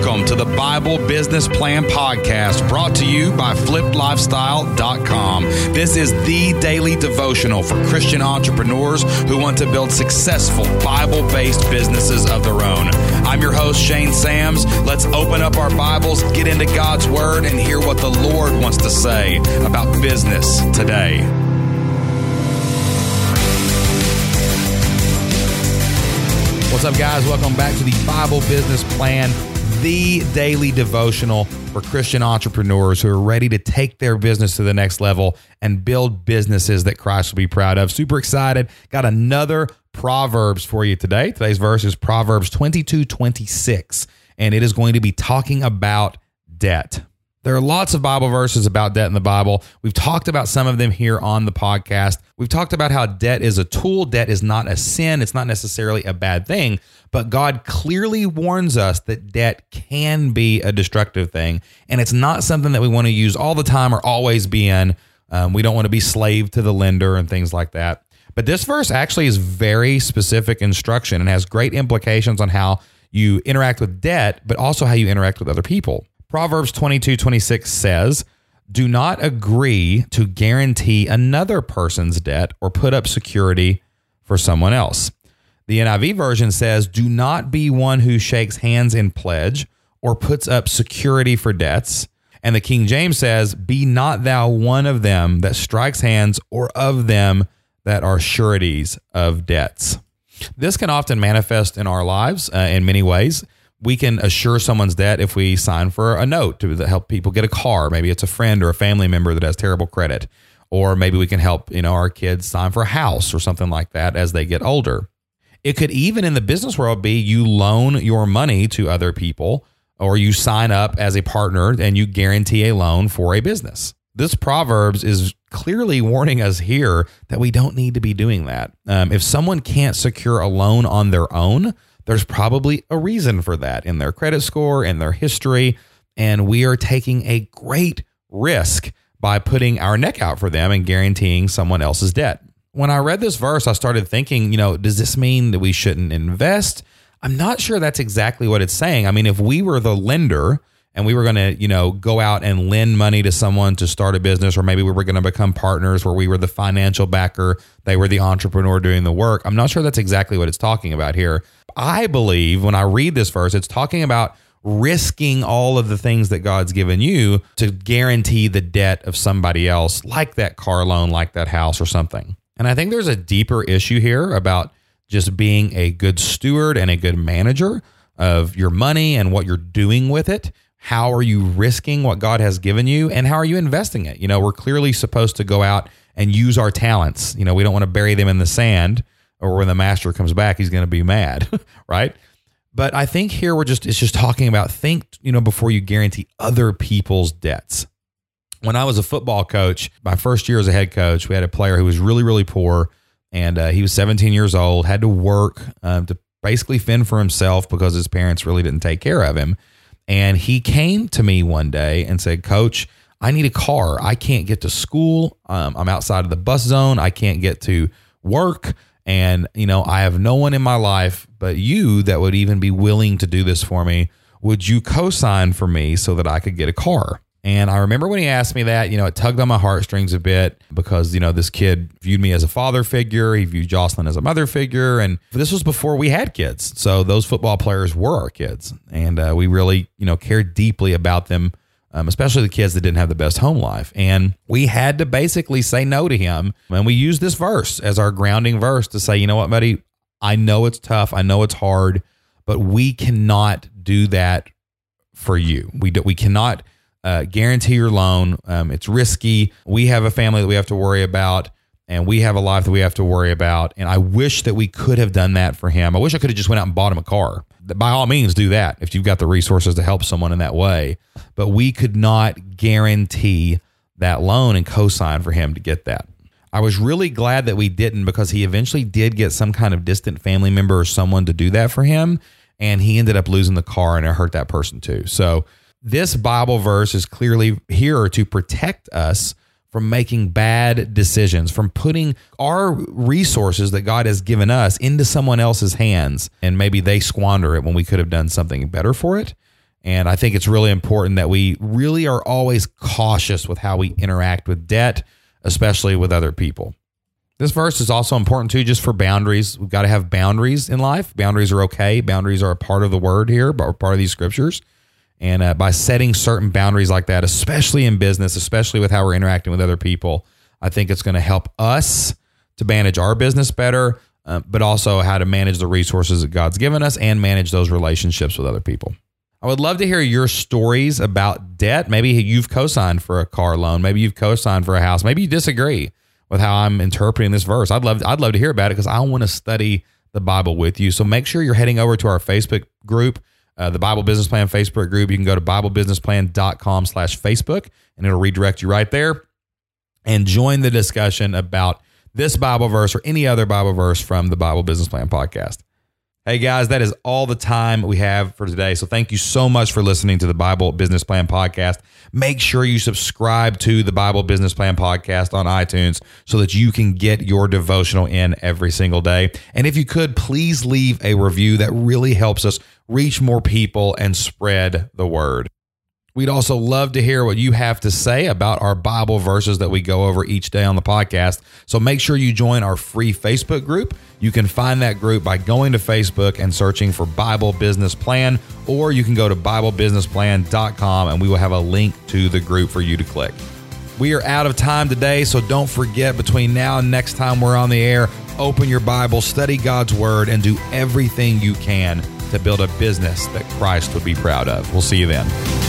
Welcome to the Bible Business Plan Podcast brought to you by flippedlifestyle.com. This is the daily devotional for Christian entrepreneurs who want to build successful Bible based businesses of their own. I'm your host, Shane Sams. Let's open up our Bibles, get into God's Word, and hear what the Lord wants to say about business today. What's up, guys? Welcome back to the Bible Business Plan, the daily devotional for Christian entrepreneurs who are ready to take their business to the next level and build businesses that Christ will be proud of. Super excited. Got another Proverbs for you today. Today's verse is Proverbs 22 26, and it is going to be talking about debt. There are lots of Bible verses about debt in the Bible. We've talked about some of them here on the podcast. We've talked about how debt is a tool, debt is not a sin, it's not necessarily a bad thing, but God clearly warns us that debt can be a destructive thing, and it's not something that we want to use all the time or always be in. Um, we don't want to be slave to the lender and things like that. But this verse actually is very specific instruction and has great implications on how you interact with debt, but also how you interact with other people. Proverbs 22 26 says, Do not agree to guarantee another person's debt or put up security for someone else. The NIV version says, Do not be one who shakes hands in pledge or puts up security for debts. And the King James says, Be not thou one of them that strikes hands or of them that are sureties of debts. This can often manifest in our lives uh, in many ways we can assure someone's debt if we sign for a note to help people get a car. Maybe it's a friend or a family member that has terrible credit. Or maybe we can help, you know, our kids sign for a house or something like that as they get older. It could even in the business world be you loan your money to other people or you sign up as a partner and you guarantee a loan for a business. This Proverbs is clearly warning us here that we don't need to be doing that. Um, if someone can't secure a loan on their own, there's probably a reason for that in their credit score, in their history. And we are taking a great risk by putting our neck out for them and guaranteeing someone else's debt. When I read this verse, I started thinking, you know, does this mean that we shouldn't invest? I'm not sure that's exactly what it's saying. I mean, if we were the lender, and we were going to, you know, go out and lend money to someone to start a business, or maybe we were going to become partners where we were the financial backer, they were the entrepreneur doing the work. I'm not sure that's exactly what it's talking about here. I believe when I read this verse, it's talking about risking all of the things that God's given you to guarantee the debt of somebody else, like that car loan, like that house or something. And I think there's a deeper issue here about just being a good steward and a good manager of your money and what you're doing with it. How are you risking what God has given you and how are you investing it? You know, we're clearly supposed to go out and use our talents. You know, we don't want to bury them in the sand or when the master comes back, he's going to be mad, right? But I think here we're just, it's just talking about think, you know, before you guarantee other people's debts. When I was a football coach, my first year as a head coach, we had a player who was really, really poor. And uh, he was 17 years old, had to work um, to basically fend for himself because his parents really didn't take care of him. And he came to me one day and said, Coach, I need a car. I can't get to school. Um, I'm outside of the bus zone. I can't get to work. And, you know, I have no one in my life but you that would even be willing to do this for me. Would you co sign for me so that I could get a car? And I remember when he asked me that, you know, it tugged on my heartstrings a bit because, you know, this kid viewed me as a father figure. He viewed Jocelyn as a mother figure. And this was before we had kids. So those football players were our kids. And uh, we really, you know, cared deeply about them um, especially the kids that didn't have the best home life. And we had to basically say no to him. And we used this verse as our grounding verse to say, you know what, buddy, I know it's tough. I know it's hard, but we cannot do that for you. We, do, we cannot uh, guarantee your loan. Um, it's risky. We have a family that we have to worry about. And we have a life that we have to worry about. And I wish that we could have done that for him. I wish I could have just went out and bought him a car by all means do that if you've got the resources to help someone in that way. But we could not guarantee that loan and co-sign for him to get that. I was really glad that we didn't because he eventually did get some kind of distant family member or someone to do that for him. And he ended up losing the car and it hurt that person too. So this Bible verse is clearly here to protect us from making bad decisions, from putting our resources that God has given us into someone else's hands, and maybe they squander it when we could have done something better for it. And I think it's really important that we really are always cautious with how we interact with debt, especially with other people. This verse is also important too, just for boundaries. We've got to have boundaries in life. Boundaries are okay. Boundaries are a part of the word here, but part of these scriptures. And uh, by setting certain boundaries like that, especially in business, especially with how we're interacting with other people, I think it's going to help us to manage our business better, uh, but also how to manage the resources that God's given us and manage those relationships with other people. I would love to hear your stories about debt. Maybe you've co signed for a car loan. Maybe you've co signed for a house. Maybe you disagree with how I'm interpreting this verse. I'd love I'd love to hear about it because I want to study the Bible with you. So make sure you're heading over to our Facebook group, uh, the Bible Business Plan Facebook group. You can go to BibleBusinessPlan.com slash Facebook and it'll redirect you right there and join the discussion about this Bible verse or any other Bible verse from the Bible Business Plan podcast. Hey guys, that is all the time we have for today. So thank you so much for listening to the Bible Business Plan podcast. Make sure you subscribe to the Bible Business Plan podcast on iTunes so that you can get your devotional in every single day. And if you could, please leave a review that really helps us reach more people and spread the word. We'd also love to hear what you have to say about our Bible verses that we go over each day on the podcast. So make sure you join our free Facebook group. You can find that group by going to Facebook and searching for Bible Business Plan, or you can go to BibleBusinessPlan.com and we will have a link to the group for you to click. We are out of time today, so don't forget between now and next time we're on the air, open your Bible, study God's Word, and do everything you can to build a business that Christ would be proud of. We'll see you then.